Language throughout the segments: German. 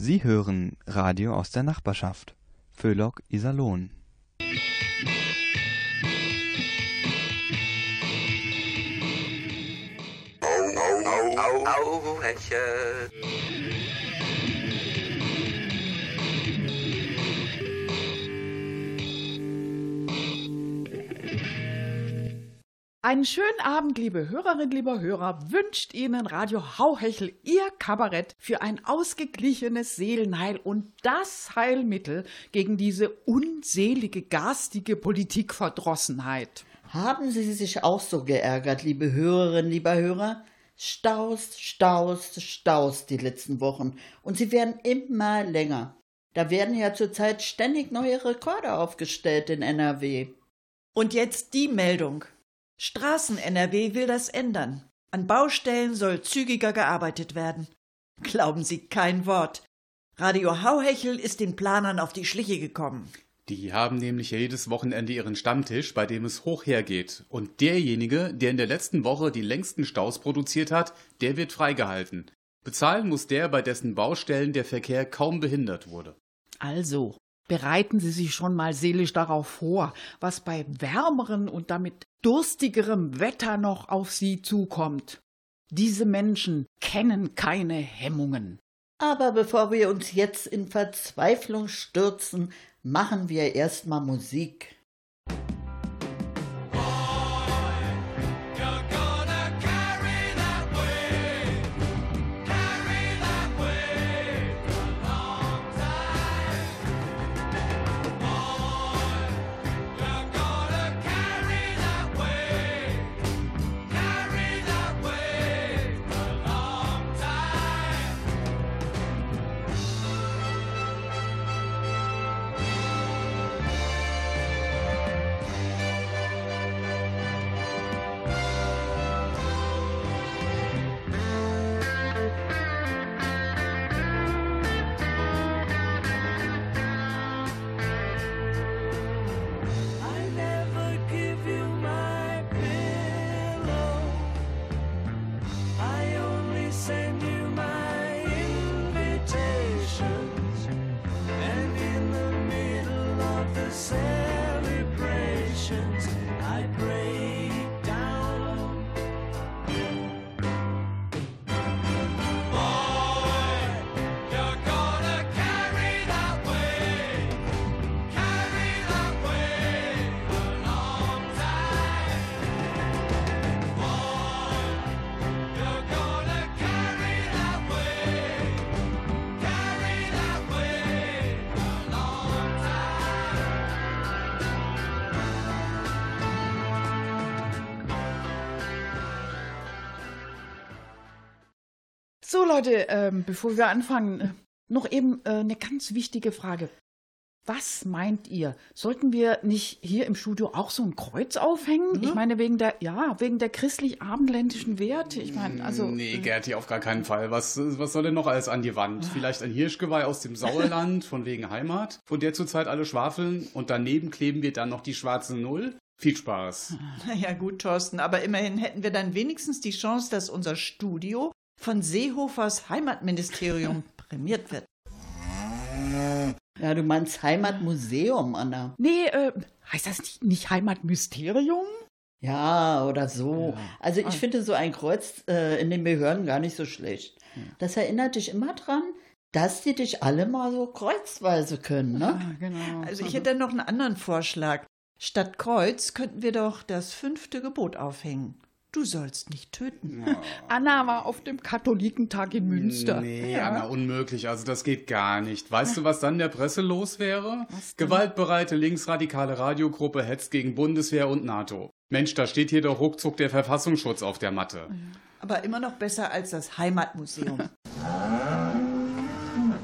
Sie hören Radio aus der Nachbarschaft. Föhlock Iserlohn. Au, au, au, Hechel. Einen schönen Abend, liebe Hörerinnen, lieber Hörer, wünscht Ihnen Radio Hauhechel Ihr Kabarett für ein ausgeglichenes Seelenheil und das Heilmittel gegen diese unselige, garstige Politikverdrossenheit. Haben Sie sich auch so geärgert, liebe Hörerinnen, lieber Hörer? Staus, Staus, Staus die letzten Wochen. Und sie werden immer länger. Da werden ja zurzeit ständig neue Rekorde aufgestellt in NRW. Und jetzt die Meldung. Straßen-NRW will das ändern. An Baustellen soll zügiger gearbeitet werden. Glauben Sie kein Wort. Radio Hauhechel ist den Planern auf die Schliche gekommen. Die haben nämlich jedes Wochenende ihren Stammtisch, bei dem es hoch hergeht. Und derjenige, der in der letzten Woche die längsten Staus produziert hat, der wird freigehalten. Bezahlen muss der, bei dessen Baustellen der Verkehr kaum behindert wurde. Also, bereiten Sie sich schon mal seelisch darauf vor, was bei wärmeren und damit durstigerem Wetter noch auf Sie zukommt. Diese Menschen kennen keine Hemmungen. Aber bevor wir uns jetzt in Verzweiflung stürzen, machen wir erstmal Musik. So, Leute, ähm, bevor wir anfangen, äh, noch eben äh, eine ganz wichtige Frage. Was meint ihr? Sollten wir nicht hier im Studio auch so ein Kreuz aufhängen? Mhm. Ich meine, wegen der, ja, wegen der christlich-abendländischen Werte. Ich meine, also. Nee, äh, Gerti, auf gar keinen Fall. Was, was soll denn noch alles an die Wand? Vielleicht ein Hirschgeweih aus dem Sauerland, von wegen Heimat, von der zurzeit alle schwafeln. Und daneben kleben wir dann noch die schwarze Null. Viel Spaß. Na ja, gut, Thorsten, aber immerhin hätten wir dann wenigstens die Chance, dass unser Studio von Seehofers Heimatministerium prämiert wird. Ja, du meinst Heimatmuseum, Anna. Nee, äh, heißt das nicht, nicht Heimatmysterium? Ja, oder so. Ja. Also ich Ah. finde so ein Kreuz äh, in den Behörden gar nicht so schlecht. Das erinnert dich immer dran, dass die dich alle mal so kreuzweise können, ne? Ah, genau. Also ich hätte noch einen anderen Vorschlag. Statt Kreuz könnten wir doch das fünfte Gebot aufhängen. Du sollst nicht töten. Anna war auf dem Katholikentag in Münster. Nee, Ja. Anna, unmöglich. Also das geht gar nicht. Weißt du, was dann der Presse los wäre? Gewaltbereite linksradikale Radiogruppe hetzt gegen Bundeswehr und NATO. Mensch, da steht hier doch ruckzuck der Verfassungsschutz auf der Matte. Aber immer noch besser als das Heimatmuseum.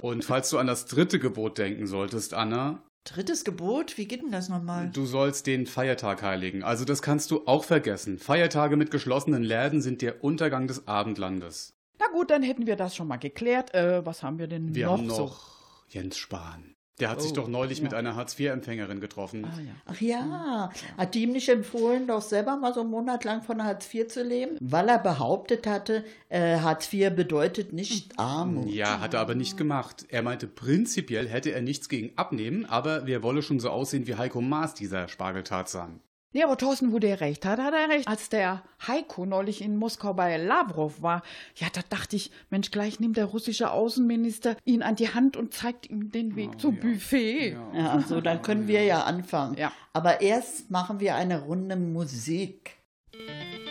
Und falls du an das dritte Gebot denken solltest, Anna, Drittes Gebot? Wie geht denn das nochmal? du sollst den Feiertag heiligen. Also das kannst du auch vergessen. Feiertage mit geschlossenen Läden sind der Untergang des Abendlandes. Na gut, dann hätten wir das schon mal geklärt. Äh, was haben wir denn Wir noch, haben so? noch Jens Spahn. Der hat sich Oh, doch neulich ja. mit einer Hartz-IV-Empfängerin getroffen. Ah, ja. Ach ja, hat die ihm nicht empfohlen, doch selber mal so einen Monat lang von Hartz IV zu leben? Weil er behauptet hatte, äh, Hartz IV bedeutet nicht Armut. Ja, hat er aber nicht gemacht. Er meinte, prinzipiell hätte er nichts gegen abnehmen, aber wer wolle schon so aussehen wie Heiko Maas, dieser Spargeltarzan. Nee, aber Thorsten, wo der recht hat, hat er recht. Als der Heiko neulich in Moskau bei Lavrov war, ja, da dachte ich, Mensch, gleich nimmt der russische Außenminister ihn an die Hand und zeigt ihm den Weg Oh, zum ja. Buffet. Ja. Ja, also dann können wir ja anfangen. Ja. Aber erst machen wir eine Runde Musik. In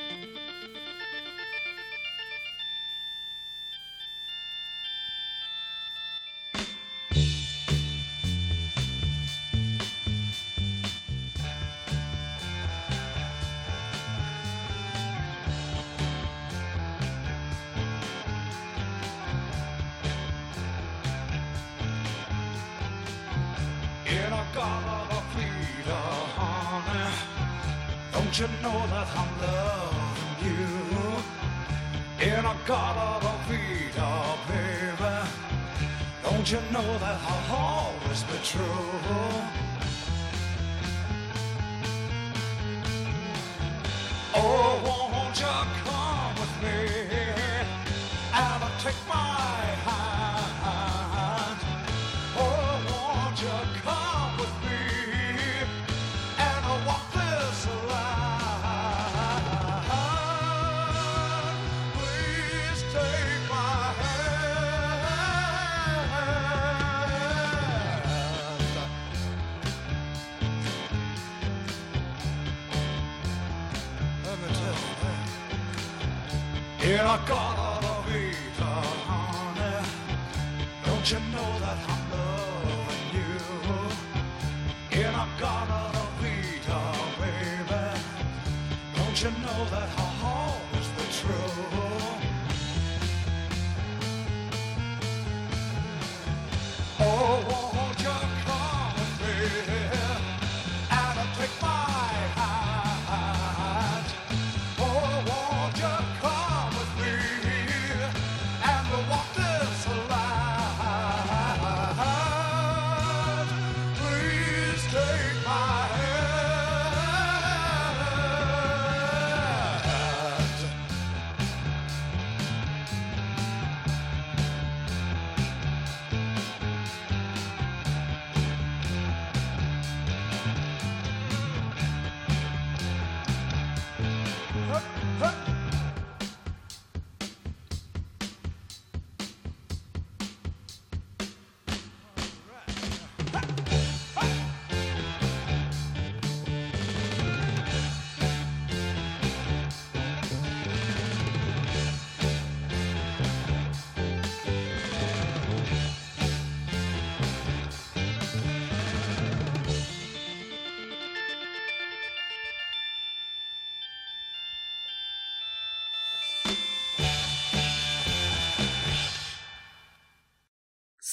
In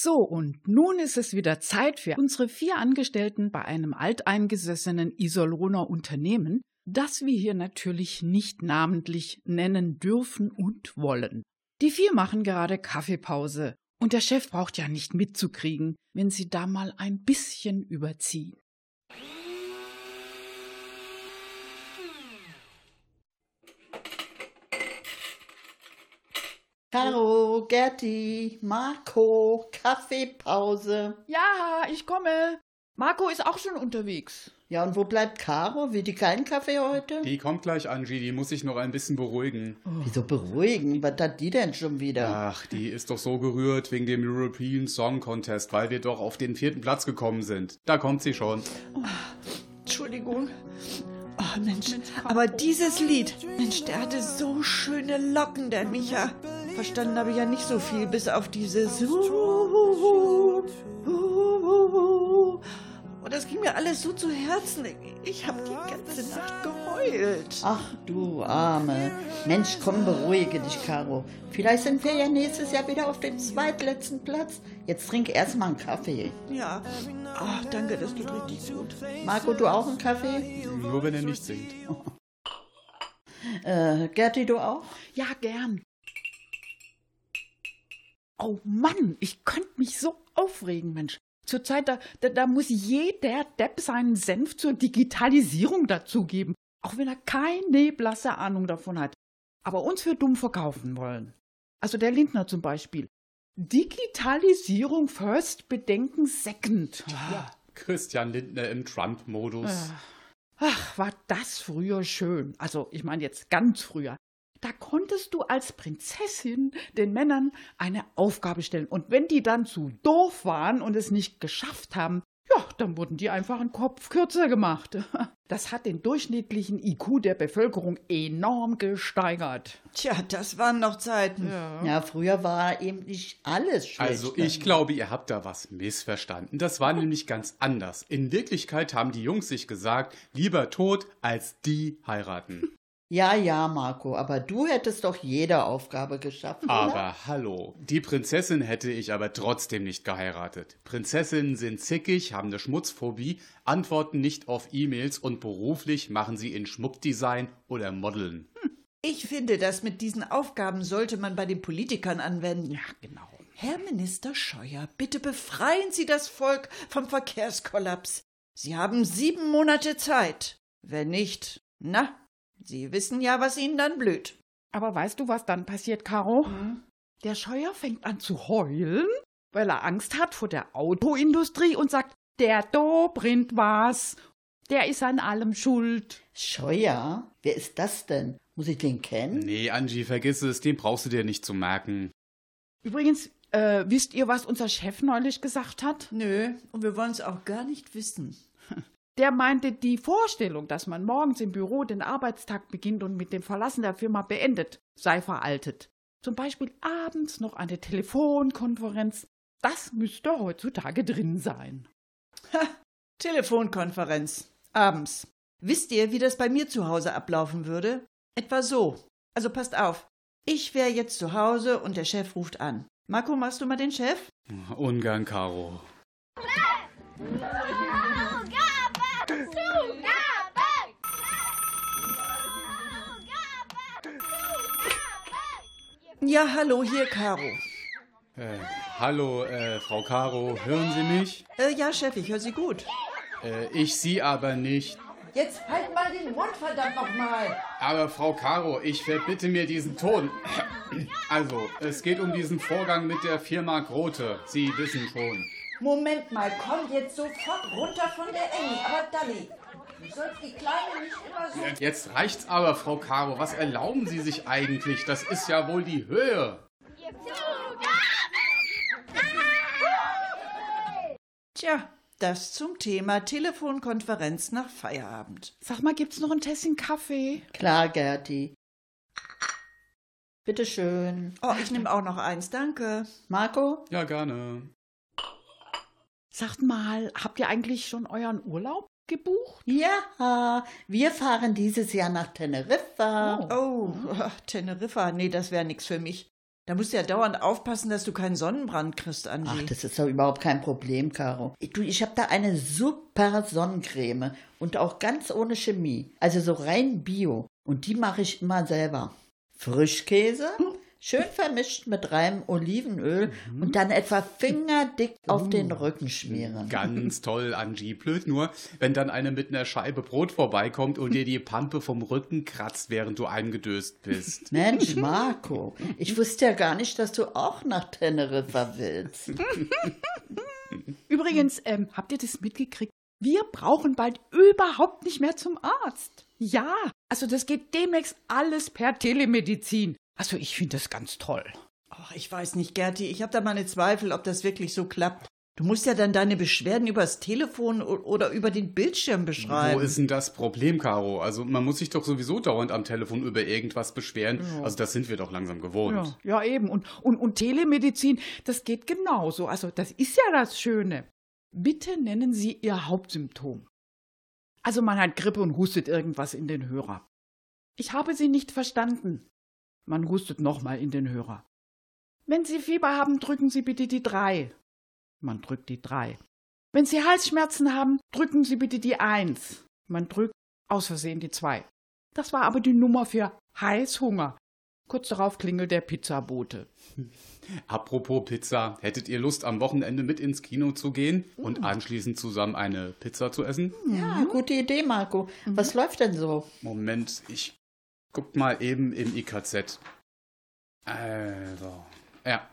So, und nun ist es wieder Zeit für unsere vier Angestellten bei einem alteingesessenen Iserlohner Unternehmen, das wir hier natürlich nicht namentlich nennen dürfen und wollen. Die vier machen gerade Kaffeepause und der Chef braucht ja nicht mitzukriegen, wenn sie da mal ein bisschen überziehen. Caro, Gerti, Marco, Kaffeepause. Ja, ich komme. Marco ist auch schon unterwegs. Ja, und wo bleibt Caro? Will die keinen Kaffee heute? Die kommt gleich, Angie, die muss sich noch ein bisschen beruhigen. Wieso beruhigen? Was hat die denn schon wieder? Ach, die ist doch so gerührt wegen dem European Song Contest, weil wir doch auf den vierten Platz gekommen sind. Da kommt sie schon. Entschuldigung. Oh Mensch, aber dieses Lied, Mensch, der hatte so schöne Locken, der Micha. Verstanden habe ich ja nicht so viel, bis auf dieses. Und das ging mir alles so zu Herzen. Ich habe die ganze Nacht geheult. Ach du Arme. Mensch, komm, beruhige dich, Caro. Vielleicht sind wir ja nächstes Jahr wieder auf dem zweitletzten Platz. Jetzt trink erst mal einen Kaffee. Ja. Oh, danke, das tut richtig gut. Marco, du auch einen Kaffee? Nur wenn er nicht singt. Äh, Gerti, du auch? Ja, gern. Oh Mann, ich könnte mich so aufregen, Mensch. Zurzeit, da, da, da muss jeder Depp seinen Senf zur Digitalisierung dazugeben, auch wenn er keine blasse Ahnung davon hat. Aber uns für dumm verkaufen wollen. Also der Lindner zum Beispiel. Digitalisierung first, Bedenken second. Christian Lindner im Trump-Modus. Ach, war das früher schön. Also, ich meine jetzt ganz früher. Da konntest du als Prinzessin den Männern eine Aufgabe stellen. Und wenn die dann zu doof waren und es nicht geschafft haben, ja, dann wurden die einfach einen Kopf kürzer gemacht. Das hat den durchschnittlichen IQ der Bevölkerung enorm gesteigert. Tja, das waren noch Zeiten. Ja, früher war eben nicht alles schlecht. Also ich glaube, ihr habt da was missverstanden. Das war nämlich ganz anders. In Wirklichkeit haben die Jungs sich gesagt, lieber tot als die heiraten. Ja, ja, Marco, aber du hättest doch jede Aufgabe geschafft, oder? Aber hallo, die Prinzessin hätte ich aber trotzdem nicht geheiratet. Prinzessinnen sind zickig, haben eine Schmutzphobie, antworten nicht auf E-Mails und beruflich machen sie in Schmuckdesign oder Modeln. Ich finde, das mit diesen Aufgaben sollte man bei den Politikern anwenden. Ja, genau. Herr Minister Scheuer, bitte befreien Sie das Volk vom Verkehrskollaps. Sie haben sieben Monate Zeit. Wenn nicht, na, Sie wissen ja, was Ihnen dann blüht. Aber weißt du, was dann passiert, Caro? Der Scheuer fängt an zu heulen, weil er Angst hat vor der Autoindustrie und sagt, der Do bringt was. Der ist an allem schuld. Scheuer? Wer ist das denn? Muss ich den kennen? Nee, Angie, vergiss es, den brauchst du dir nicht zu merken. Übrigens, äh, wisst ihr, was unser Chef neulich gesagt hat? Nö, und wir wollen es auch gar nicht wissen. Der meinte, die Vorstellung, dass man morgens im Büro den Arbeitstag beginnt und mit dem Verlassen der Firma beendet, sei veraltet. Zum Beispiel abends noch eine Telefonkonferenz. Das müsste heutzutage drin sein. Telefonkonferenz. Abends. Wisst ihr, wie das bei mir zu Hause ablaufen würde? Etwa so. Also passt auf. Ich wäre jetzt zu Hause und der Chef ruft an. Marco, machst du mal den Chef? Ungarn, Caro. Ja, hallo, hier Caro. Äh, hallo, äh, Frau Caro, hören Sie mich? Äh, ja, Chef, ich höre Sie gut. Äh, ich Sie aber nicht. Jetzt halt mal den Mund, verdammt nochmal. Aber Frau Caro, ich verbitte mir diesen Ton. Also, es geht um diesen Vorgang mit der Firma Grote. Sie wissen schon. Moment mal, komm jetzt sofort runter von der Enge. Aber Dalli, du sollst die Kleine nicht immer so... Jetzt reicht's aber, Frau Caro. Was erlauben Sie sich eigentlich? Das ist ja wohl die Höhe. Tja, das zum Thema Telefonkonferenz nach Feierabend. Sag mal, gibt's noch ein Tässchen Kaffee? Klar, Gerti. Bitte schön. Oh, ich nehme auch noch eins, danke. Marco? Ja, gerne. Sagt mal, habt ihr eigentlich schon euren Urlaub gebucht? Ja, wir fahren dieses Jahr nach Teneriffa. Oh, Teneriffa, nee, das wäre nix für mich. Da musst du ja dauernd aufpassen, dass du keinen Sonnenbrand kriegst, Angie. Ach, das ist doch überhaupt kein Problem, Caro. Du, ich habe da eine super Sonnencreme und auch ganz ohne Chemie. Also so rein Bio. Und die mache ich immer selber. Frischkäse, schön vermischt mit reinem Olivenöl und dann etwa fingerdick auf den Rücken schmieren. Ganz toll, Angie. Blöd nur, wenn dann eine mit einer Scheibe Brot vorbeikommt und dir die Pampe vom Rücken kratzt, während du eingedöst bist. Mensch, Marco, ich wusste ja gar nicht, dass du auch nach Teneriffa willst. Übrigens, ähm, habt ihr das mitgekriegt? Wir brauchen bald überhaupt nicht mehr zum Arzt. Ja, also das geht demnächst alles per Telemedizin. Also ich finde das ganz toll. Ach, ich weiß nicht, Gerti, ich habe da meine Zweifel, ob das wirklich so klappt. Du musst ja dann deine Beschwerden übers Telefon oder über den Bildschirm Wo beschreiben. ist denn das Problem, Caro? Also man muss sich doch sowieso dauernd am Telefon über irgendwas beschweren. Also das sind wir doch langsam gewohnt. Ja, ja eben. Und, und, und Telemedizin, das geht genauso. Also das ist ja das Schöne. Bitte nennen Sie Ihr Hauptsymptom. Also man hat Grippe und hustet irgendwas in den Hörer. Ich habe Sie nicht verstanden. Man hustet nochmal in den Hörer. Wenn Sie Fieber haben, drücken Sie bitte die drei. Man drückt die drei. Wenn Sie Halsschmerzen haben, drücken Sie bitte die eins. Man drückt aus Versehen die zwei. Das war aber die Nummer für Heißhunger. Kurz darauf klingelt der Pizzabote. Apropos Pizza, hättet ihr Lust, am Wochenende mit ins Kino zu gehen und anschließend zusammen eine Pizza zu essen? Ja, gute Idee, Marco. Was läuft denn so? Moment, ich guck mal eben im IKZ. Also, ja.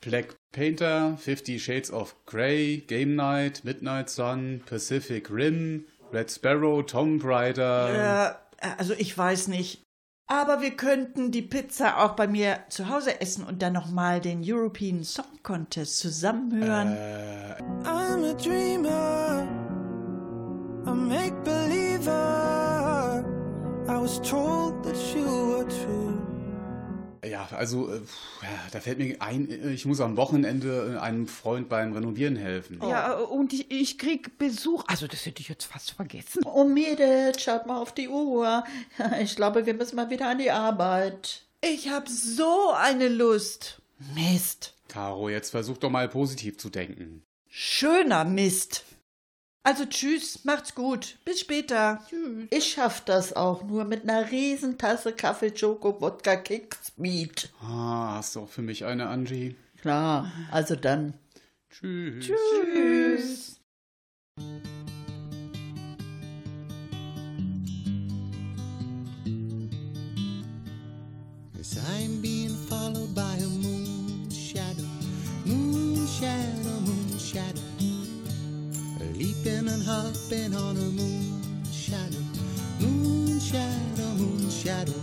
Black Painter, Fifty Shades of Grey, Game Night, Midnight Sun, Pacific Rim, Red Sparrow, Tomb Raider. Äh, also ich weiß nicht. Aber wir könnten die Pizza auch bei mir zu Hause essen und dann nochmal den European Song Contest zusammenhören. I'm a dreamer, a make Ja, also, äh, da fällt mir ein, äh, ich muss am Wochenende äh, einem Freund beim Renovieren helfen. Ja, und ich, ich krieg Besuch. Also, das hätte ich jetzt fast vergessen. Oh, Mädels, schaut mal auf die Uhr. Ich glaube, wir müssen mal wieder an die Arbeit. Ich hab so eine Lust. Mist. Caro, jetzt versuch doch mal positiv zu denken. Schöner Mist. Also tschüss, macht's gut. Bis später. Ich schaff das auch nur mit einer Riesentasse Kaffee, Schoko, Wodka, Kicks, Meat. Ah, hast du auch für mich eine, Angie? Klar, also dann. Tschüss. Tschüss. As and hopping on a moon shadow, moon shadow, moon shadow.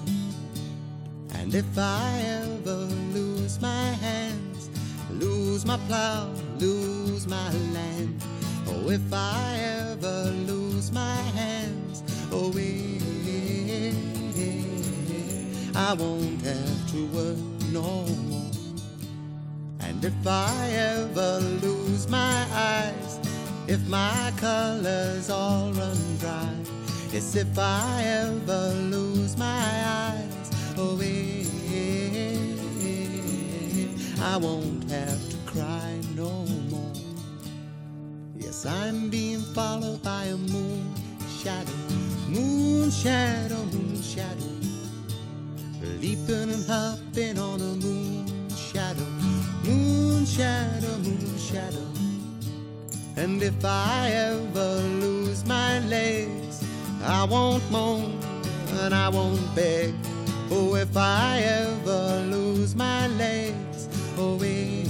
And if I ever lose my hands, lose my plow, lose my land, oh, if I ever lose my hands, oh, eh, I won't have to work no more. And if I ever lose my eyes, if my colors all run dry, yes, if I ever lose my eyes, oh, eh, eh, eh, eh, I won't have to cry no more. Yes, I'm being followed by a moon shadow, moon shadow, moon shadow leaping and hopping on a moon shadow, moon shadow, moon shadow. And if I ever lose my legs, I won't moan and I won't beg. Oh, if I ever lose my legs, oh, if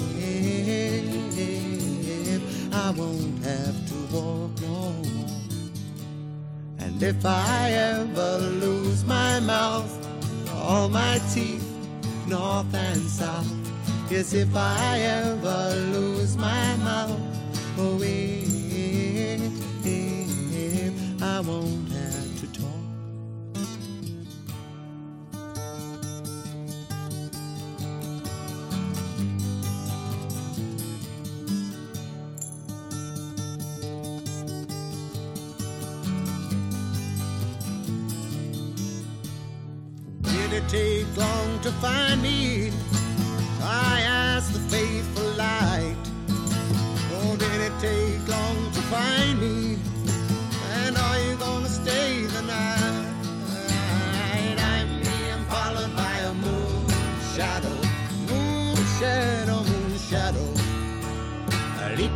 I won't have to walk no more. And if I ever lose my mouth, all my teeth, north and south. Yes, if I ever lose my mouth, if I won't have to talk. Did it take long to find me?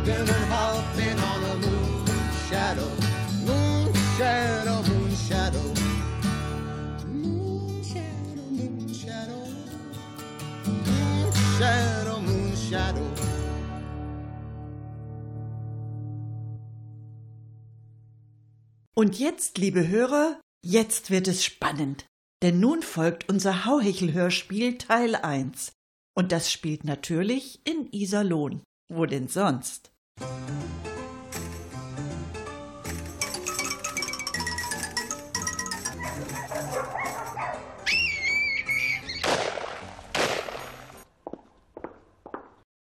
Leaping and hopping on a moon shadow, moon shadow, moon shadow. Moon shadow, moon shadow. Moon shadow, moon shadow. Und jetzt, liebe Hörer, jetzt wird es spannend. Denn nun folgt unser Hauhechel-Hörspiel Teil 1. Und das spielt natürlich in Iserlohn. Wo denn sonst?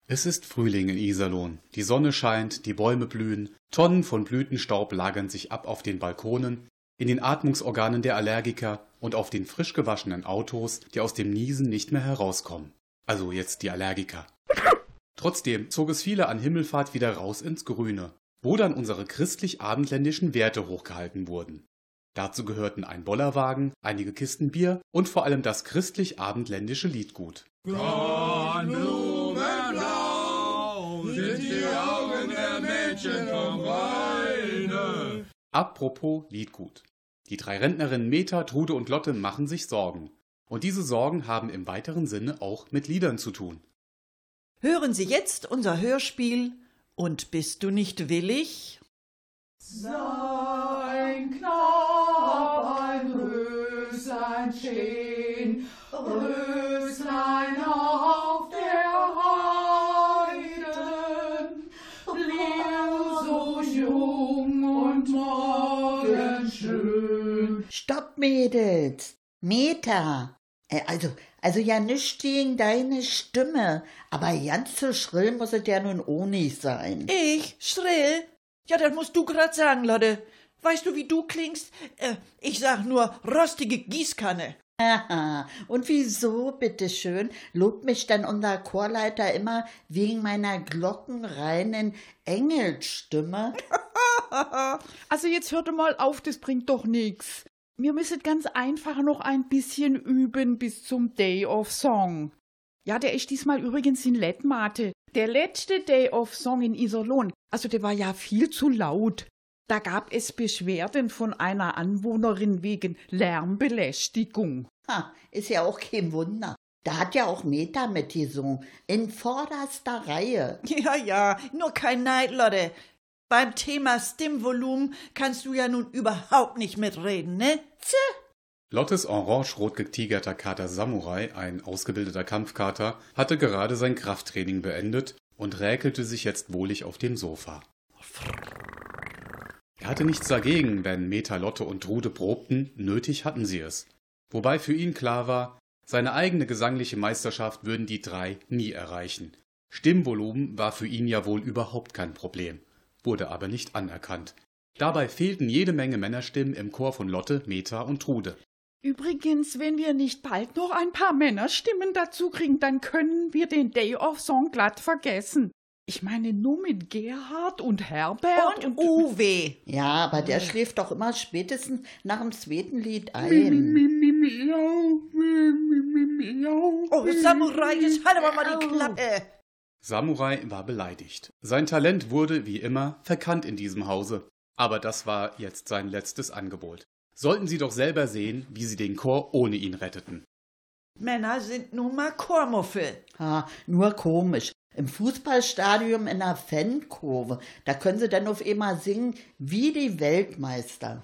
Es ist Frühling in Iserlohn. Die Sonne scheint, die Bäume blühen, Tonnen von Blütenstaub lagern sich ab auf den Balkonen, in den Atmungsorganen der Allergiker und auf den frisch gewaschenen Autos, die aus dem Niesen nicht mehr herauskommen. Also jetzt die Allergiker. Trotzdem zog es viele an Himmelfahrt wieder raus ins Grüne, wo dann unsere christlich-abendländischen Werte hochgehalten wurden. Dazu gehörten ein Bollerwagen, einige Kisten Bier und vor allem das christlich-abendländische Liedgut. Apropos Liedgut. Die drei Rentnerinnen Meta, Trude und Lotte machen sich Sorgen. Und diese Sorgen haben im weiteren Sinne auch mit Liedern zu tun. Hören Sie jetzt unser Hörspiel Und bist du nicht willig? Sein Knab, ein Röslein stehn, Röslein auf der Heiden, blieb so jung und morgenschön. Stopp, Mädels. Meta. Äh, Also, also ja nicht gegen deine Stimme, aber ganz so schrill muss es ja nun auch nicht sein. Ich? Schrill? Ja, das musst du grad sagen, Lotte. Weißt du, wie du klingst? Äh, ich sag nur rostige Gießkanne. Haha, und wieso, bitteschön, lobt mich dann unser Chorleiter immer wegen meiner glockenreinen Engelstimme? Also jetzt hört mal auf, das bringt doch nichts. Wir müssen ganz einfach noch ein bisschen üben bis zum Day of Song. Ja, der ist diesmal übrigens in Lettmate. Der letzte Day of Song in Iserlohn. Also der war ja viel zu laut. Da gab es Beschwerden von einer Anwohnerin wegen Lärmbelästigung. Ha, ist ja auch kein Wunder. Da hat ja auch Meta mitgesungen, in vorderster Reihe. Ja, ja, nur kein Neid, Lotte. Beim Thema Stimmvolumen kannst du ja nun überhaupt nicht mitreden, ne? Tse. Lottes orange-rot getigerter Kater Samurai, ein ausgebildeter Kampfkater, hatte gerade sein Krafttraining beendet und räkelte sich jetzt wohlig auf dem Sofa. Er hatte nichts dagegen, wenn Meta, Lotte und Trude probten, nötig hatten sie es. Wobei für ihn klar war, seine eigene gesangliche Meisterschaft würden die drei nie erreichen. Stimmvolumen war für ihn ja wohl überhaupt kein Problem, wurde aber nicht anerkannt. Dabei fehlten jede Menge Männerstimmen im Chor von Lotte, Meta und Trude. Übrigens, wenn wir nicht bald noch ein paar Männerstimmen dazu kriegen, dann können wir den Day of Song glatt vergessen. Ich meine nur mit Gerhard und Herbert Und Uwe. Ja, aber der schläft doch immer spätestens nach dem zweiten Lied ein. Oh, Samurai, jetzt halt aber mal die Klappe. Samurai war beleidigt. Sein Talent wurde, wie immer, verkannt in diesem Hause. Aber das war jetzt sein letztes Angebot. Sollten Sie doch selber sehen, wie Sie den Chor ohne ihn retteten. Männer sind nun mal Chormuffel. Ha, nur komisch. Im Fußballstadion in der Fankurve, da können sie dann auf einmal singen wie die Weltmeister.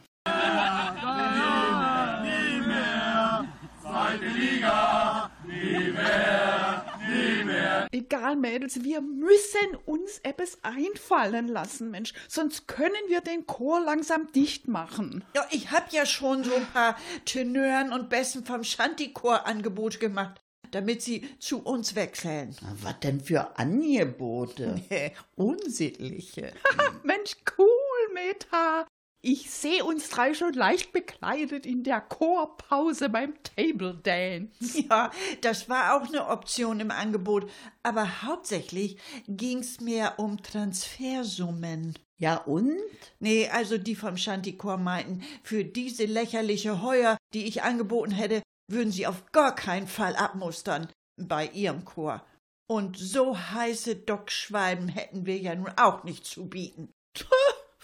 Egal, Mädels, wir müssen uns etwas einfallen lassen, Mensch. Sonst können wir den Chor langsam dicht machen. Ja, ich hab ja schon so ein paar Tenören und Bässen vom Shantychor Angebot gemacht, damit sie zu uns wechseln. Was denn für Angebote? Unsittliche. Mensch, cool, Meta. Ich sehe uns drei schon leicht bekleidet in der Chorpause beim Table Dance. Ja, das war auch eine Option im Angebot, aber hauptsächlich ging's mir um Transfersummen. Ja und? Nee, also die vom Shantychor meinten, für diese lächerliche Heuer, die ich angeboten hätte, würden sie auf gar keinen Fall abmustern bei ihrem Chor. Und so heiße Dockschwalben hätten wir ja nun auch nicht zu bieten.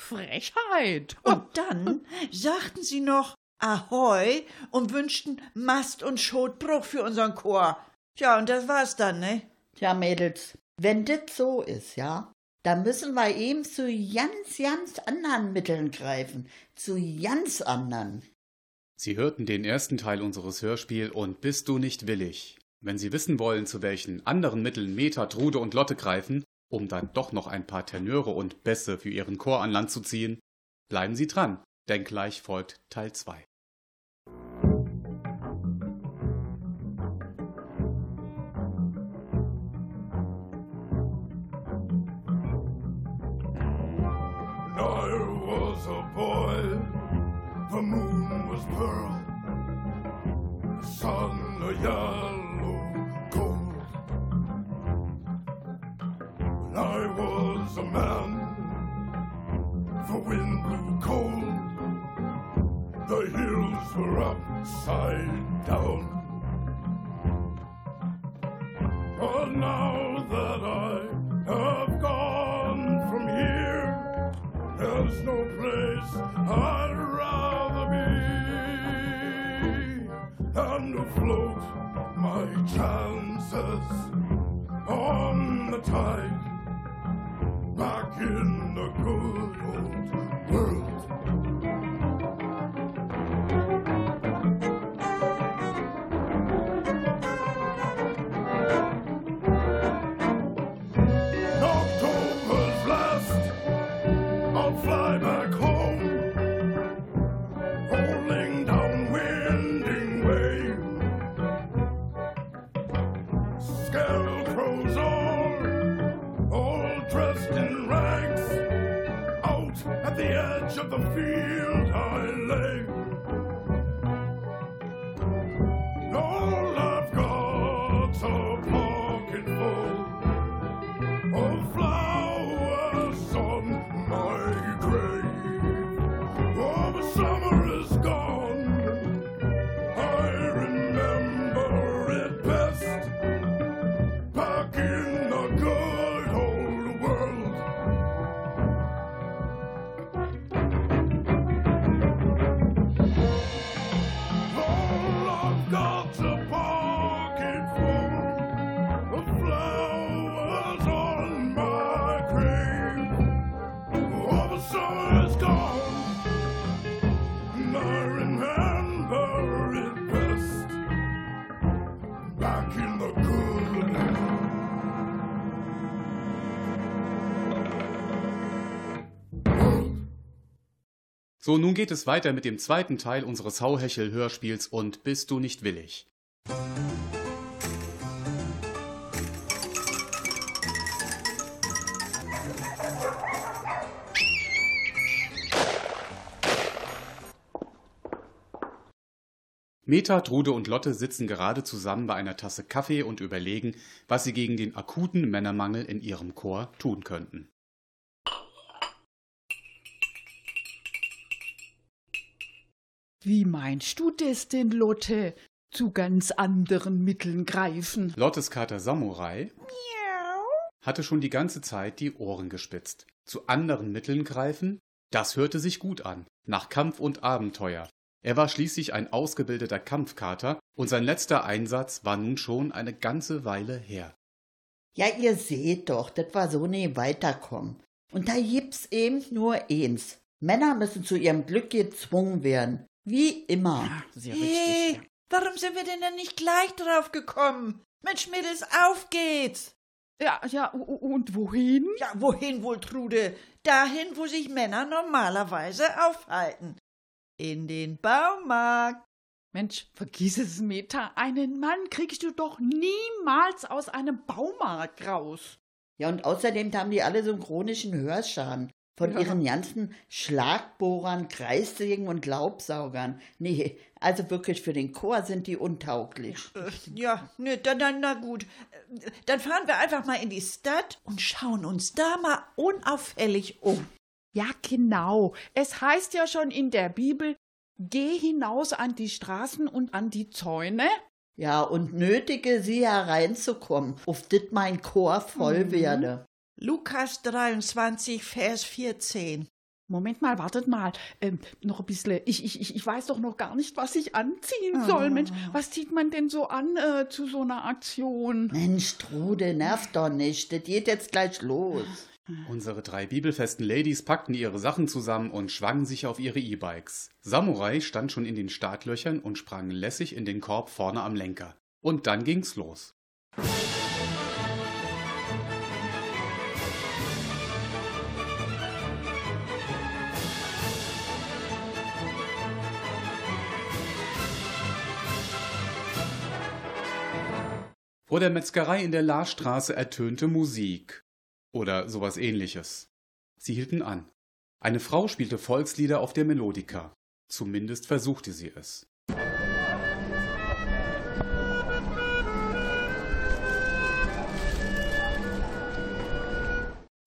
Frechheit. Und dann sagten sie noch Ahoi und wünschten Mast und Schotbruch für unseren Chor. Tja, und das war's dann, ne? Tja, Mädels, wenn das so ist, ja, dann müssen wir eben zu ganz, ganz anderen Mitteln greifen. Zu ganz anderen. Sie hörten den ersten Teil unseres Hörspiel und Bist du nicht willig? Wenn Sie wissen wollen, zu welchen anderen Mitteln Meta, Trude und Lotte greifen, um dann doch noch ein paar Tenöre und Bässe für Ihren Chor an Land zu ziehen, bleiben Sie dran, denn gleich folgt Teil 2. I was a boy. The moon was pearl. The sun a yellow was a man. The wind blew cold. the hills were upside down. But now that I have gone from here, there's no place I'd rather be than to float my chances on the tide back in the good old So, nun geht es weiter mit dem zweiten Teil unseres Hauhechel-Hörspiels und Bist du nicht willig? Meta, Trude und Lotte sitzen gerade zusammen bei einer Tasse Kaffee und überlegen, was sie gegen den akuten Männermangel in ihrem Chor tun könnten. Wie meinst du das denn, Lotte? Zu ganz anderen Mitteln greifen. Lottes Kater Samurai hatte schon die ganze Zeit die Ohren gespitzt. Zu anderen Mitteln greifen? Das hörte sich gut an. Nach Kampf und Abenteuer. Er war schließlich ein ausgebildeter Kampfkater und sein letzter Einsatz war nun schon eine ganze Weile her. Ja, ihr seht doch, das war so nie weiterkommen. Und da gibt's eben nur eins. Männer müssen zu ihrem Glück gezwungen werden. Wie immer. Sehr Hey, warum sind wir denn dann nicht gleich drauf gekommen? Mensch, Mädels, auf geht's! Ja, ja, und wohin? Ja, wohin wohl, Trude? Dahin, wo sich Männer normalerweise aufhalten. In den Baumarkt. Mensch, vergiss es, Meta. Einen Mann kriegst du doch niemals aus einem Baumarkt raus. Ja, und außerdem haben die alle so einen chronischen Hörschaden. Von Ja. ihren ganzen Schlagbohrern, Kreissägen und Laubsaugern. Nee, also wirklich für den Chor sind die untauglich. Äh, Ja, ne, dann, dann, na gut. Dann fahren wir einfach mal in die Stadt und schauen uns da mal unauffällig um. Ja, genau. Es heißt ja schon in der Bibel, geh hinaus an die Straßen und an die Zäune. Ja, und nötige sie hereinzukommen, auf dit mein Chor voll Mhm. werde. Lukas 23, Vers 14. Moment mal, wartet mal. Ähm, noch ein bisschen. Ich, ich, ich, weiß doch noch gar nicht, was ich anziehen soll. Mensch, was zieht man denn so an äh, zu so einer Aktion? Mensch, Trude, nerv doch nicht. Das geht jetzt gleich los. Unsere drei bibelfesten Ladies packten ihre Sachen zusammen und schwangen sich auf ihre E-Bikes. Samurai stand schon in den Startlöchern und sprang lässig in den Korb vorne am Lenker. Und dann ging's los. Vor der Metzgerei in der Laarstraße ertönte Musik. Oder sowas ähnliches. Sie hielten an. Eine Frau spielte Volkslieder auf der Melodika. Zumindest versuchte sie es.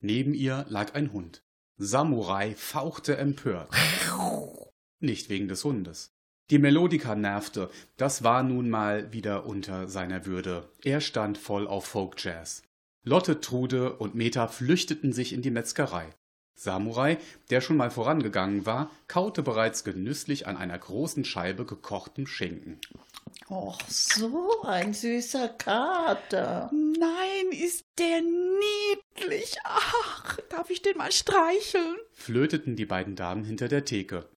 Neben ihr lag ein Hund. Samurai fauchte empört. nicht wegen des Hundes. Die Melodika nervte, das war nun mal wieder unter seiner Würde. Er stand voll auf Folk-Jazz. Lotte, Trude und Meta flüchteten sich in die Metzgerei. Samurai, der schon mal vorangegangen war, kaute bereits genüsslich an einer großen Scheibe gekochtem Schinken. Och, so ein süßer Kater. Nein, ist der niedlich. Ach, darf ich den mal streicheln? flöteten die beiden Damen hinter der Theke.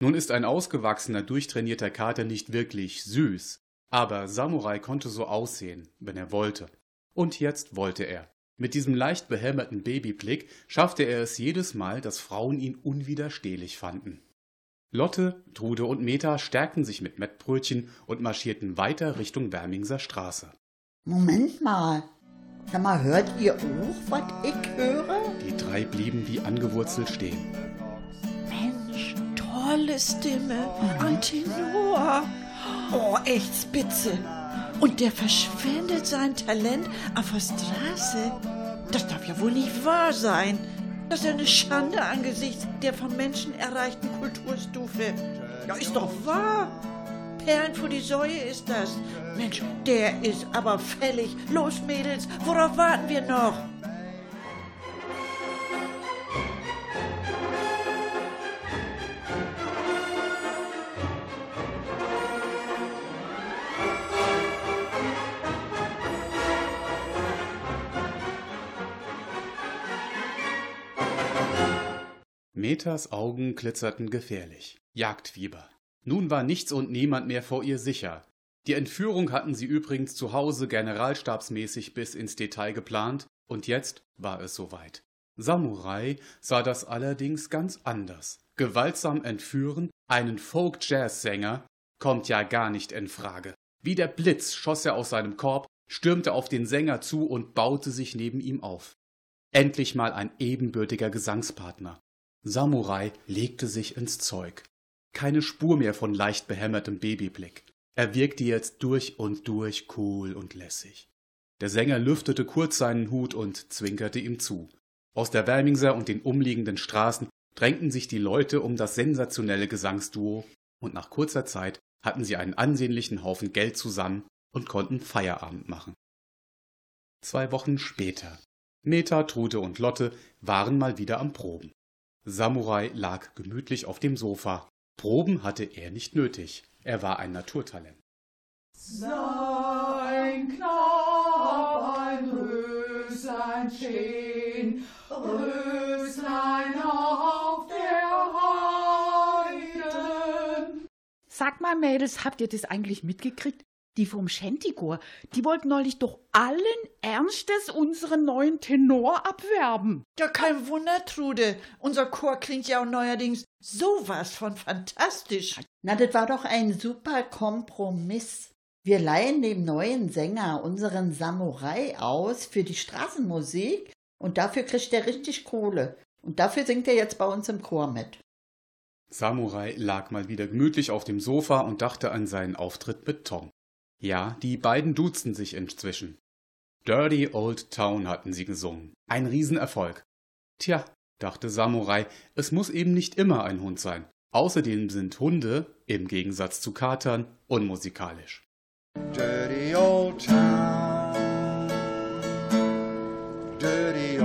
Nun ist ein ausgewachsener, durchtrainierter Kater nicht wirklich süß, aber Samurai konnte so aussehen, wenn er wollte. Und jetzt wollte er. Mit diesem leicht behelmerten Babyblick schaffte er es jedes Mal, dass Frauen ihn unwiderstehlich fanden. Lotte, Trude und Meta stärkten sich mit Mettbrötchen und marschierten weiter Richtung Wermingser Straße. Moment mal. Sag mal, hört ihr auch, was ich höre? Die drei blieben wie angewurzelt stehen. Tolle Stimme. Ein Tenor. Oh, echt spitze. Und der verschwendet sein Talent auf der Straße. Das darf ja wohl nicht wahr sein. Das ist ja eine Schande angesichts der vom Menschen erreichten Kulturstufe. Ja, ist doch wahr. Perlen vor die Säue ist das. Mensch, der ist aber fällig. Los, Mädels, worauf warten wir noch? Metas Augen glitzerten gefährlich. Jagdfieber. Nun war nichts und niemand mehr vor ihr sicher. Die Entführung hatten sie übrigens zu Hause generalstabsmäßig bis ins Detail geplant, und jetzt war es soweit. Samurai sah das allerdings ganz anders. Gewaltsam entführen einen Folk-Jazz-Sänger kommt ja gar nicht in Frage. Wie der Blitz schoss er aus seinem Korb, stürmte auf den Sänger zu und baute sich neben ihm auf. Endlich mal ein ebenbürtiger Gesangspartner. Samurai legte sich ins Zeug. Keine Spur mehr von leicht behämmertem Babyblick. Er wirkte jetzt durch und durch cool und lässig. Der Sänger lüftete kurz seinen Hut und zwinkerte ihm zu. Aus der Wermingser und den umliegenden Straßen drängten sich die Leute um das sensationelle Gesangsduo, und nach kurzer Zeit hatten sie einen ansehnlichen Haufen Geld zusammen und konnten Feierabend machen. Zwei Wochen später. Meta, Trude und Lotte waren mal wieder am Proben. Samurai lag gemütlich auf dem Sofa. Proben hatte er nicht nötig. Er war ein Naturtalent. Sein Knab, ein Röslein stehen, Röslein auf der Heiden. Sag mal, Mädels, habt ihr das eigentlich mitgekriegt? Die vom Shantychor, die wollten neulich doch allen Ernstes unseren neuen Tenor abwerben. Ja, kein Wunder, Trude. Unser Chor klingt ja auch neuerdings sowas von fantastisch. Na, das war doch ein super Kompromiss. Wir leihen dem neuen Sänger unseren Samurai aus für die Straßenmusik und dafür kriegt er richtig Kohle. Und dafür singt er jetzt bei uns im Chor mit. Samurai lag mal wieder gemütlich auf dem Sofa und dachte an seinen Auftritt mit Tom. Ja, die beiden duzten sich inzwischen. Dirty Old Town hatten sie gesungen. Ein Riesenerfolg. Tja, dachte Samurai, es muss eben nicht immer ein Hund sein. Außerdem sind Hunde, im Gegensatz zu Katern, unmusikalisch. Dirty old town. Dirty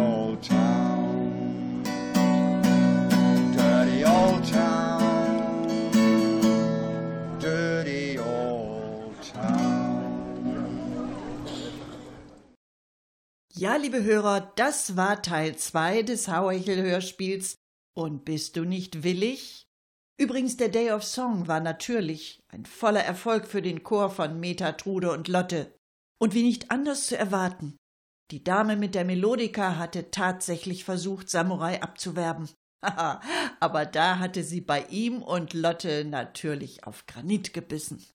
Ja, liebe Hörer, das war Teil 2 des Hauhechel-Hörspiels. Und bist du nicht willig? Übrigens, der Day of Song war natürlich ein voller Erfolg für den Chor von Meta, Trude und Lotte. Und wie nicht anders zu erwarten, die Dame mit der Melodika hatte tatsächlich versucht, Samurai abzuwerben. Aber da hatte sie bei ihm und Lotte natürlich auf Granit gebissen.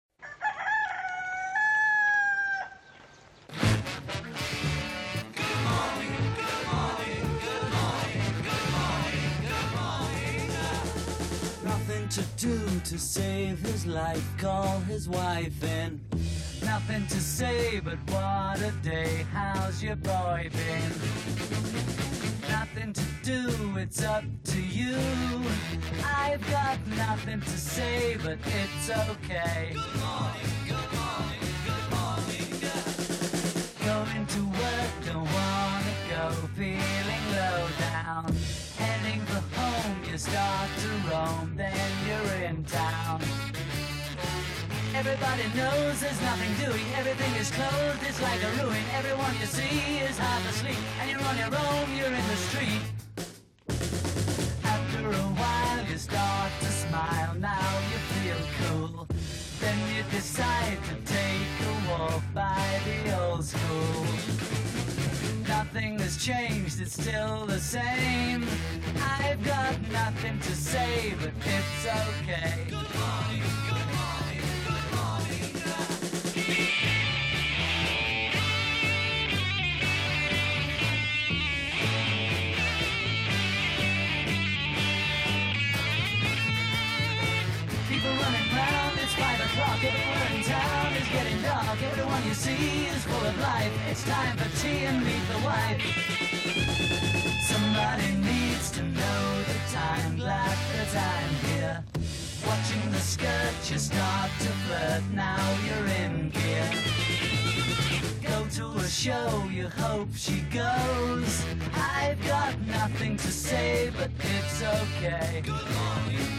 Do to save his life, call his wife in. Nothing to say, but what a day, how's your boy been? Nothing to do it's up to you. I've got nothing to say, but it's okay. Good morning, you start to roam, then you're in town. Everybody knows there's nothing doing. Everything is closed, it's like a ruin. Everyone you see is half asleep, and you're on your own, you're in the street. After a while, you start to smile. Now you feel cool. Then you decide to take a walk by the old school. Changed, it's still the same. I've got nothing to say, but it's okay. You is full of life. It's time for tea and meet the wife. Somebody needs to know the time. Glad that I'm here. Watching the skirt, you start to flirt. Now you're in gear. Go to a show, you hope she goes. I've got nothing to say, but it's okay. Good morning.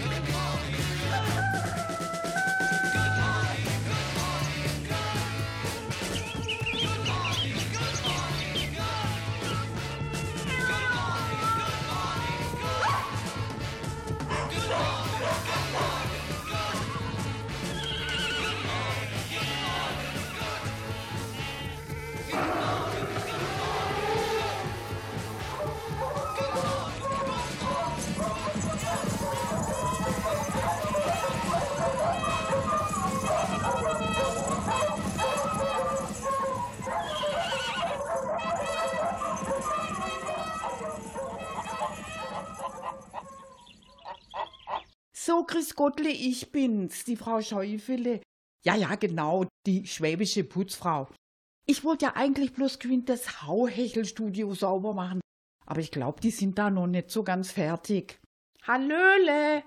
So, Chris Gottle, ich bin's, die Frau Schäufele. Ja, ja, genau, die schwäbische Putzfrau. Ich wollte ja eigentlich bloß geschwind das Hauhechelstudio sauber machen, aber ich glaube, die sind da noch nicht so ganz fertig. Hallöle!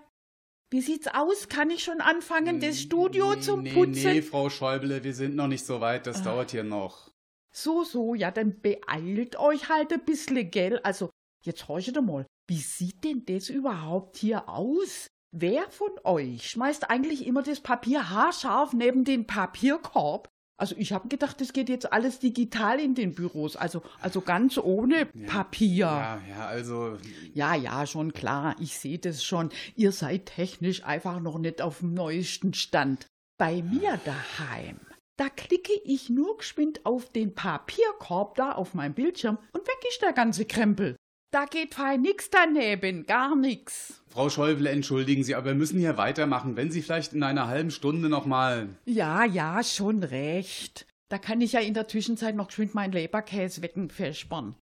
Wie sieht's aus? Kann ich schon anfangen, das Studio zum nee, Putzen? Nee, Frau Schäuble, wir sind noch nicht so weit, das dauert hier noch. So, so, ja, dann beeilt euch halt ein bisschen, gell? Also, jetzt horcht mal, wie sieht denn das überhaupt hier aus? Wer von euch schmeißt eigentlich immer das Papier haarscharf neben den Papierkorb? Also ich habe gedacht, das geht jetzt alles digital in den Büros, also, also ganz ohne Papier. Ja, ja, also. Ja, ja, schon klar, ich sehe das schon. Ihr seid technisch einfach noch nicht auf dem neuesten Stand. Bei mir daheim, da klicke ich nur geschwind auf den Papierkorb da auf meinem Bildschirm und weg ist der ganze Krempel. Da geht fein nix daneben, gar nix. Frau Schäuble, entschuldigen Sie, aber wir müssen hier weitermachen. Wenn Sie vielleicht in einer halben Stunde nochmal. Ja, ja, schon recht. Da kann ich ja in der Zwischenzeit noch geschwind meinen Leberkäse wecken vespern.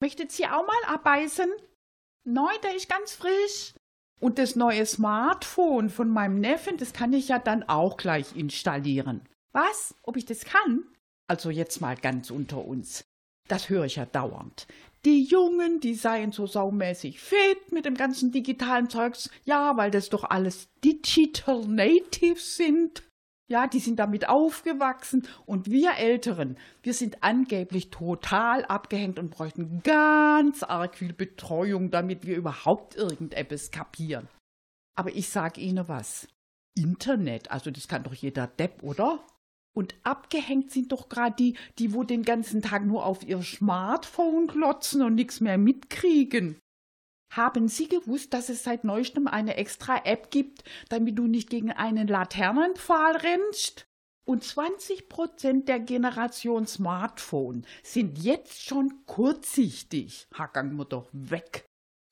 Möchtet Sie auch mal abbeißen? Neu, der ist ganz frisch. Und das neue Smartphone von meinem Neffen, das kann ich ja dann auch gleich installieren. Was? Ob ich das kann? Also jetzt mal ganz unter uns. Das höre ich ja dauernd. Die Jungen, die seien so saumäßig fit mit dem ganzen digitalen Zeugs. Ja, weil das doch alles Digital Natives sind. Ja, die sind damit aufgewachsen und wir Älteren, wir sind angeblich total abgehängt und bräuchten ganz arg viel Betreuung, damit wir überhaupt irgendetwas kapieren. Aber ich sag Ihnen was. Internet, also das kann doch jeder Depp, oder? Und abgehängt sind doch gerade die, die wo den ganzen Tag nur auf ihr Smartphone klotzen und nichts mehr mitkriegen. Haben Sie gewusst, dass es seit neuestem eine extra App gibt, damit du nicht gegen einen Laternenpfahl rennst? Und 20 Prozent der Generation Smartphone sind jetzt schon kurzsichtig. Hackern wir doch weg.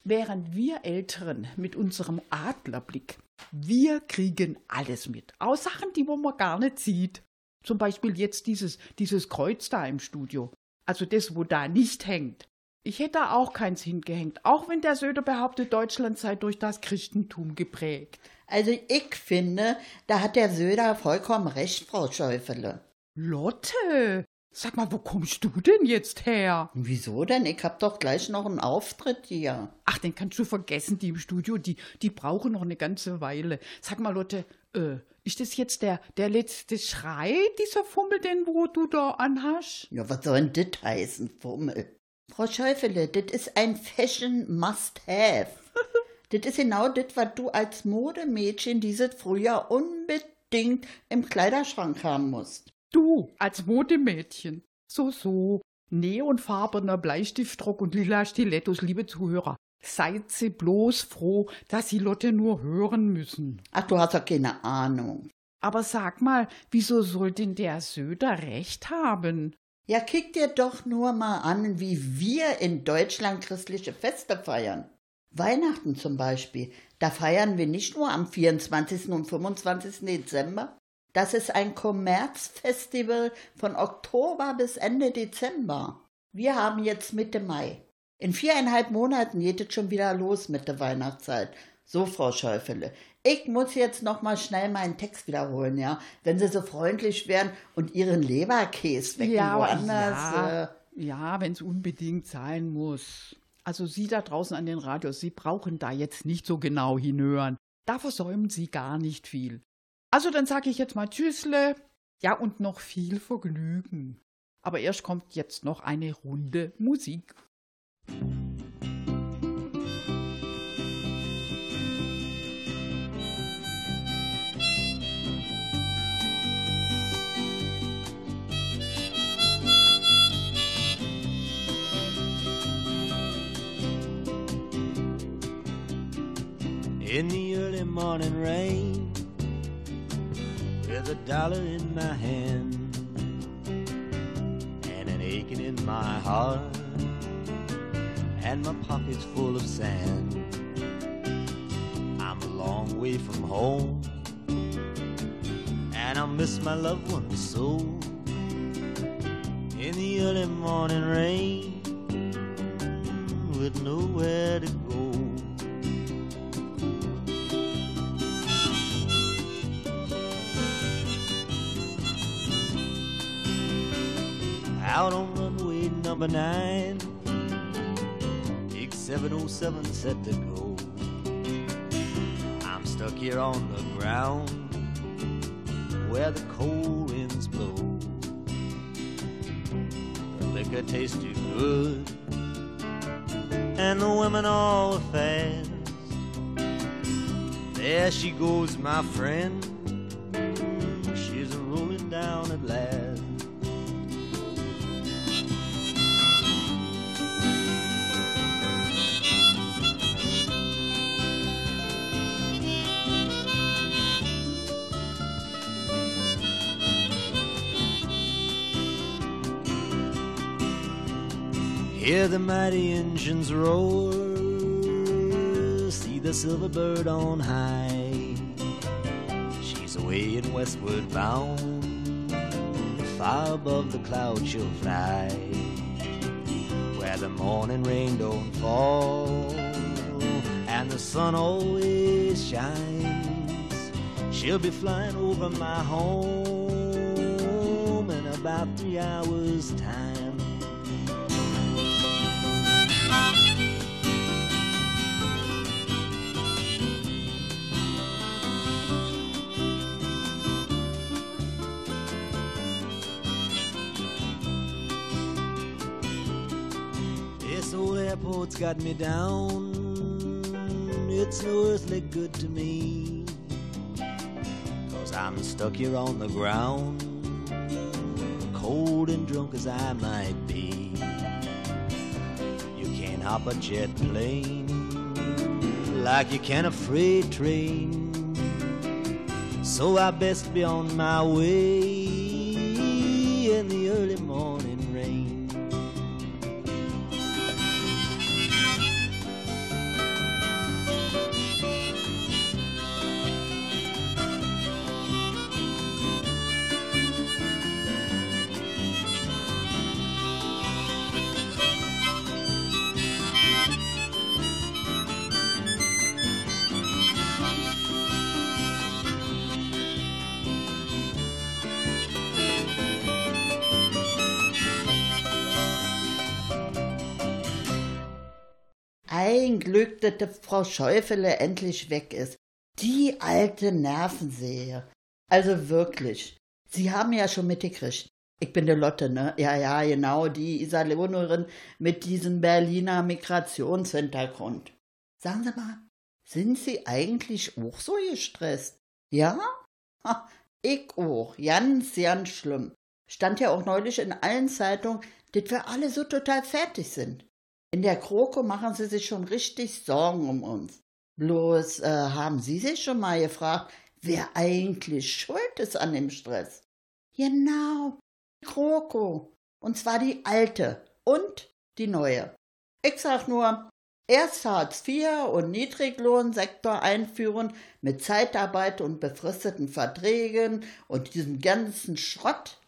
Während wir Älteren mit unserem Adlerblick, wir kriegen alles mit. Auch Sachen, die wo man gar nicht sieht. Zum Beispiel jetzt dieses, dieses Kreuz da im Studio. Also das, wo da nicht hängt. Ich hätte da auch keins hingehängt, auch wenn der Söder behauptet, Deutschland sei durch das Christentum geprägt. Also ich finde, da hat der Söder vollkommen recht, Frau Schäufele. Lotte, sag mal, wo kommst du denn jetzt her? Wieso denn? Ich hab doch gleich noch einen Auftritt hier. Ach den kannst du vergessen, die im Studio, die, die brauchen noch eine ganze Weile. Sag mal, Lotte, äh, ist das jetzt der, der letzte Schrei, dieser Fummel, den wo du da anhast? Ja, was soll denn das heißen, Fummel? Frau Schäufele, das ist ein Fashion Must-Have. das ist genau das, was du als Modemädchen dieses Frühjahr unbedingt im Kleiderschrank haben musst. Du, als Modemädchen. So, so. Neonfarbener Bleistiftrock und lila Stilettos, liebe Zuhörer. Seid sie bloß froh, dass sie Lotte nur hören müssen. Ach, du hast doch keine Ahnung. Aber sag mal, wieso soll denn der Söder recht haben? Ja, kick dir doch nur mal an, wie wir in Deutschland christliche Feste feiern. Weihnachten zum Beispiel. Da feiern wir nicht nur am 24. und 25. Dezember. Das ist ein Kommerzfestival von Oktober bis Ende Dezember. Wir haben jetzt Mitte Mai. In viereinhalb Monaten geht es schon wieder los mit der Weihnachtszeit. So, Frau Schäufele. Ich muss jetzt noch mal schnell meinen Text wiederholen, ja? Wenn Sie so freundlich wären und Ihren Leberkäse wecken Ja, woanders. ja. Äh, Ja, wenn es unbedingt sein muss. Also Sie da draußen an den Radios, Sie brauchen da jetzt nicht so genau hinhören. Da versäumen Sie gar nicht viel. Also dann sage ich jetzt mal Tschüssle. Ja, und noch viel Vergnügen. Aber erst kommt jetzt noch eine Runde Musik. In the early morning rain with a dollar in my hand and an aching in my heart and my pockets full of sand I'm a long way from home and I miss my loved ones so in the early morning rain with nowhere to go out on runway number nine. Big 707 set to go. I'm stuck here on the ground where the cold winds blow. The liquor tastes too good, and the women all fast. There she goes, my friend. She's rolling down at last. Hear the mighty engines roar, see the silver bird on high. She's away in westward bound, far above the clouds she'll fly, where the morning rain don't fall and the sun always shines. She'll be flying over my home in about three hours' time. Airport's got me down. It's no earthly good to me. Cause I'm stuck here on the ground. Cold and drunk as I might be. You can't hop a jet plane like you can a freight train. So I best be on my way in the early morning Glück, dass die Frau Schäufele endlich weg ist. Die alte Nervensäge. Also wirklich. Sie haben ja schon mitgekriegt. Ich bin der Lotte, ne? Ja, ja, genau, die Iserlohnerin mit diesem Berliner Migrationshintergrund. Sagen Sie mal, sind Sie eigentlich auch so gestresst? Ja? Ha, ich auch. Ganz, ganz schlimm. Stand ja auch neulich in allen Zeitungen, dass wir alle so total fertig sind. In der Kroko machen sie sich schon richtig Sorgen um uns. Bloß äh, haben Sie sich schon mal gefragt, wer eigentlich schuld ist an dem Stress? Genau, Kroko. Und zwar die alte und die neue. Ich sag nur, erst Hartz IV und Niedriglohnsektor einführen mit Zeitarbeit und befristeten Verträgen und diesem ganzen Schrott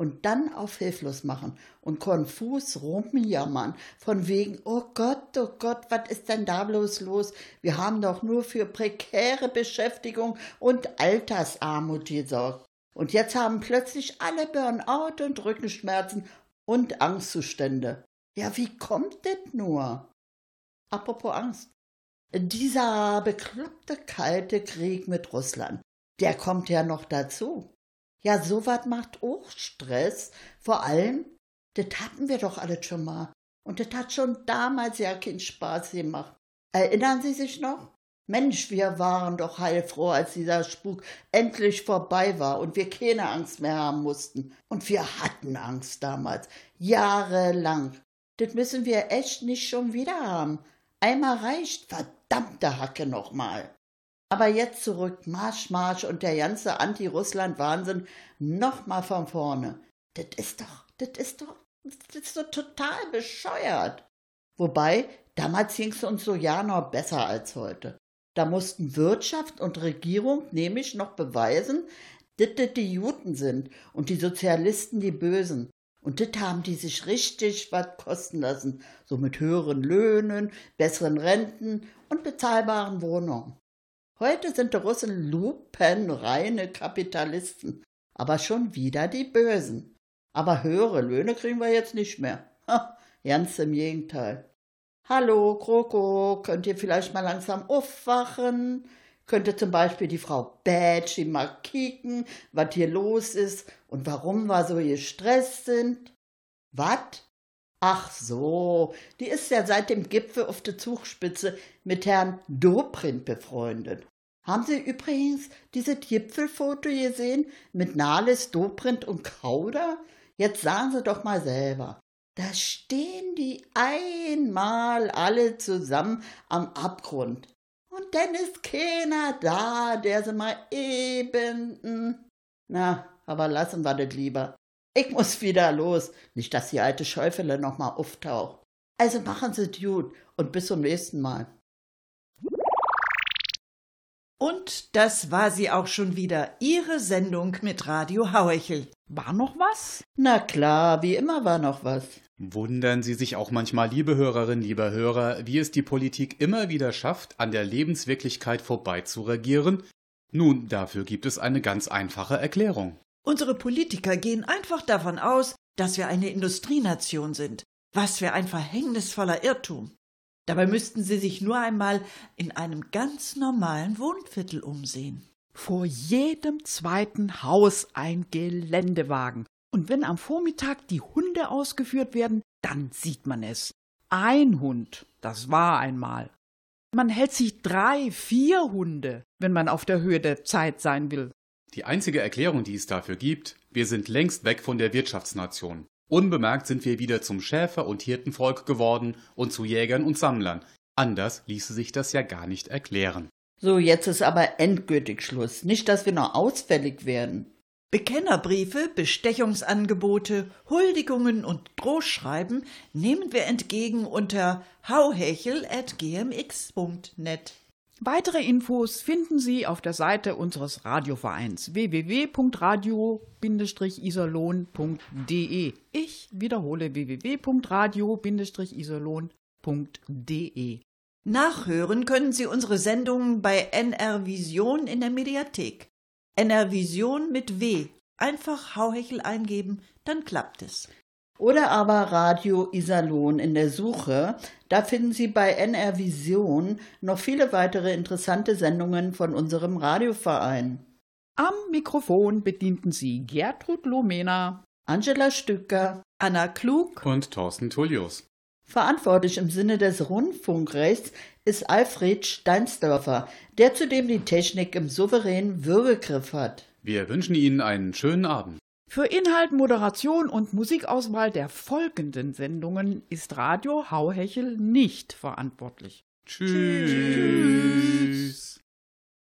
und dann auf hilflos machen und konfus rumjammern, von wegen, oh Gott, oh Gott, was ist denn da bloß los? Wir haben doch nur für prekäre Beschäftigung und Altersarmut gesorgt. Und jetzt haben plötzlich alle Burnout und Rückenschmerzen und Angstzustände. Ja, wie kommt das nur? Apropos Angst. Dieser bekloppte kalte Krieg mit Russland, der kommt ja noch dazu. Ja, sowas macht auch Stress. Vor allem, das hatten wir doch alles schon mal. Und das hat schon damals ja keinen Spaß gemacht. Erinnern Sie sich noch? Mensch, wir waren doch heilfroh, als dieser Spuk endlich vorbei war und wir keine Angst mehr haben mussten. Und wir hatten Angst damals, jahrelang. Das müssen wir echt nicht schon wieder haben. Einmal reicht, verdammte Hacke nochmal. Aber jetzt zurück, Marsch, Marsch und der ganze Anti-Russland-Wahnsinn nochmal von vorne. Das ist doch, das ist doch, das ist doch total bescheuert. Wobei, damals ging es uns so ja noch besser als heute. Da mussten Wirtschaft und Regierung nämlich noch beweisen, dass das die Juden sind und die Sozialisten die Bösen. Und das haben die sich richtig was kosten lassen, so mit höheren Löhnen, besseren Renten und bezahlbaren Wohnungen. Heute sind die Russen lupenreine Kapitalisten, aber schon wieder die Bösen. Aber höhere Löhne kriegen wir jetzt nicht mehr. Ha, ganz im Gegenteil. Hallo, Kroko, könnt ihr vielleicht mal langsam aufwachen? Könnte zum Beispiel die Frau Badgy mal kicken, was hier los ist und warum wir so gestresst sind? Was? Ach so, die ist ja seit dem Gipfel auf der Zugspitze mit Herrn Dobrindt befreundet. Haben Sie übrigens dieses Gipfelfoto gesehen mit Nahles, Dobrindt und Kauder? Jetzt sagen Sie doch mal selber. Da stehen die einmal alle zusammen am Abgrund. Und dann ist keiner da, der sie mal eben. Hm, na, aber lassen wir das lieber. Ich muss wieder los, nicht dass die alte Schäufele noch mal auftaucht. Also machen Sie es gut und bis zum nächsten Mal. Und das war sie auch schon wieder, Ihre Sendung mit Radio Hauechel. War noch was? Na klar, wie immer war noch was. Wundern Sie sich auch manchmal, liebe Hörerinnen, lieber Hörer, wie es die Politik immer wieder schafft, an der Lebenswirklichkeit vorbei zu regieren? Nun, dafür gibt es eine ganz einfache Erklärung. Unsere Politiker gehen einfach davon aus, dass wir eine Industrienation sind. Was für ein verhängnisvoller Irrtum. Dabei müssten Sie sich nur einmal in einem ganz normalen Wohnviertel umsehen. Vor jedem zweiten Haus ein Geländewagen. Und wenn am Vormittag die Hunde ausgeführt werden, dann sieht man es. Ein Hund, das war einmal. Man hält sich drei, vier Hunde, wenn man auf der Höhe der Zeit sein will. Die einzige Erklärung, die es dafür gibt, wir sind längst weg von der Wirtschaftsnation. Unbemerkt sind wir wieder zum Schäfer- und Hirtenvolk geworden und zu Jägern und Sammlern. Anders ließe sich das ja gar nicht erklären. So, jetzt ist aber endgültig Schluss. Nicht, dass wir noch ausfällig werden. Bekennerbriefe, Bestechungsangebote, Huldigungen und Drohschreiben nehmen wir entgegen unter hauhechel.gmx.net. Weitere Infos finden Sie auf der Seite unseres Radiovereins www.radio-iserlohn.de. Ich wiederhole www.radio-iserlohn.de. Nachhören können Sie unsere Sendungen bei NR Vision in der Mediathek. NR Vision mit W. Einfach Hauhechel eingeben, dann klappt es. Oder aber Radio Iserlohn in der Suche. Da finden Sie bei NR Vision noch viele weitere interessante Sendungen von unserem Radioverein. Am Mikrofon bedienten sie Gertrud Lomena, Angela Stücker, Anna Klug Und Thorsten Tullius. Verantwortlich im Sinne des Rundfunkrechts ist Alfred Steinsdörfer, der zudem die Technik im souveränen Würgegriff hat. Wir wünschen Ihnen einen schönen Abend. Für Inhalt, Moderation und Musikauswahl der folgenden Sendungen ist Radio Hauhechel nicht verantwortlich. Tschüss.